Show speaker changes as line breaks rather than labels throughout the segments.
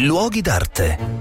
Luoghi d'arte.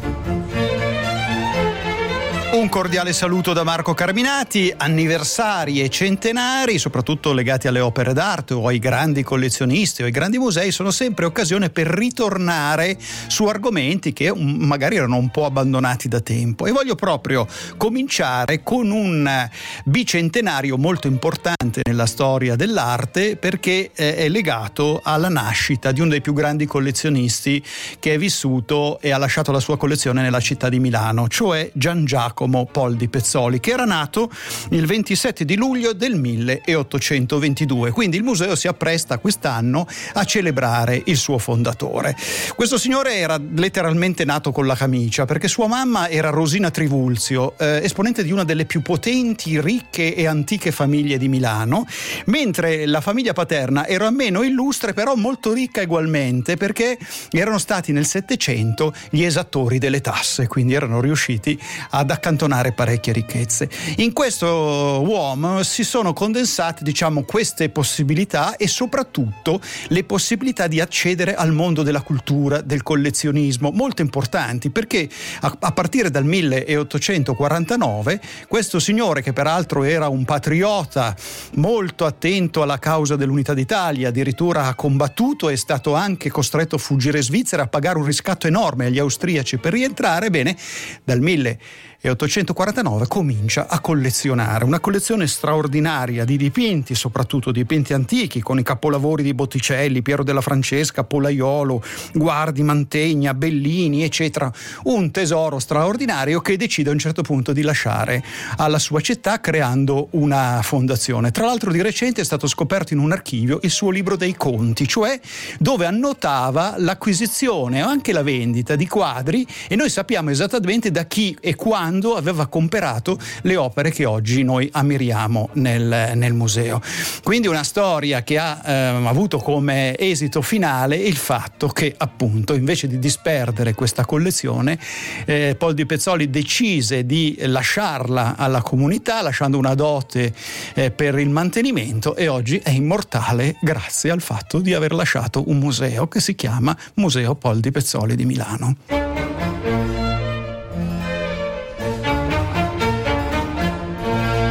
Un cordiale saluto da Marco Carminati, anniversari e centenari, soprattutto legati alle opere d'arte o ai grandi collezionisti o ai grandi musei, sono sempre occasione per ritornare su argomenti che magari erano un po' abbandonati da tempo. E voglio proprio cominciare con un bicentenario molto importante nella storia dell'arte perché è legato alla nascita di uno dei più grandi collezionisti che è vissuto e ha lasciato la sua collezione nella città di Milano, cioè Gian Giacomo Giacomo Poldi Pezzoli, che era nato il 27 di luglio del 1822. Quindi il museo si appresta quest'anno a celebrare il suo fondatore. Questo signore era letteralmente nato con la camicia perché sua mamma era Rosina Trivulzio, eh, esponente di una delle più potenti, ricche e antiche famiglie di Milano, mentre la famiglia paterna era meno illustre però molto ricca ugualmente perché erano stati nel Settecento gli esattori delle tasse, quindi erano riusciti ad accantonare accantonare parecchie ricchezze. In questo uomo si sono condensate diciamo, queste possibilità e soprattutto le possibilità di accedere al mondo della cultura, del collezionismo, molto importanti perché a, a partire dal 1849 questo signore che peraltro era un patriota molto attento alla causa dell'unità d'Italia, addirittura ha combattuto e è stato anche costretto a fuggire in Svizzera a pagare un riscatto enorme agli austriaci per rientrare, bene, dal 1849 e 849 comincia a collezionare una collezione straordinaria di dipinti, soprattutto dipinti antichi, con i capolavori di Botticelli, Piero della Francesca, Polaiolo, Guardi, Mantegna, Bellini, eccetera. Un tesoro straordinario che decide a un certo punto di lasciare alla sua città creando una fondazione. Tra l'altro di recente è stato scoperto in un archivio il suo libro dei conti, cioè dove annotava l'acquisizione o anche la vendita di quadri e noi sappiamo esattamente da chi e quando quando aveva comperato le opere che oggi noi ammiriamo nel, nel museo. Quindi una storia che ha eh, avuto come esito finale il fatto che appunto invece di disperdere questa collezione eh, Paul Di Pezzoli decise di lasciarla alla comunità lasciando una dote eh, per il mantenimento e oggi è immortale grazie al fatto di aver lasciato un museo che si chiama Museo Paul Di Pezzoli di Milano.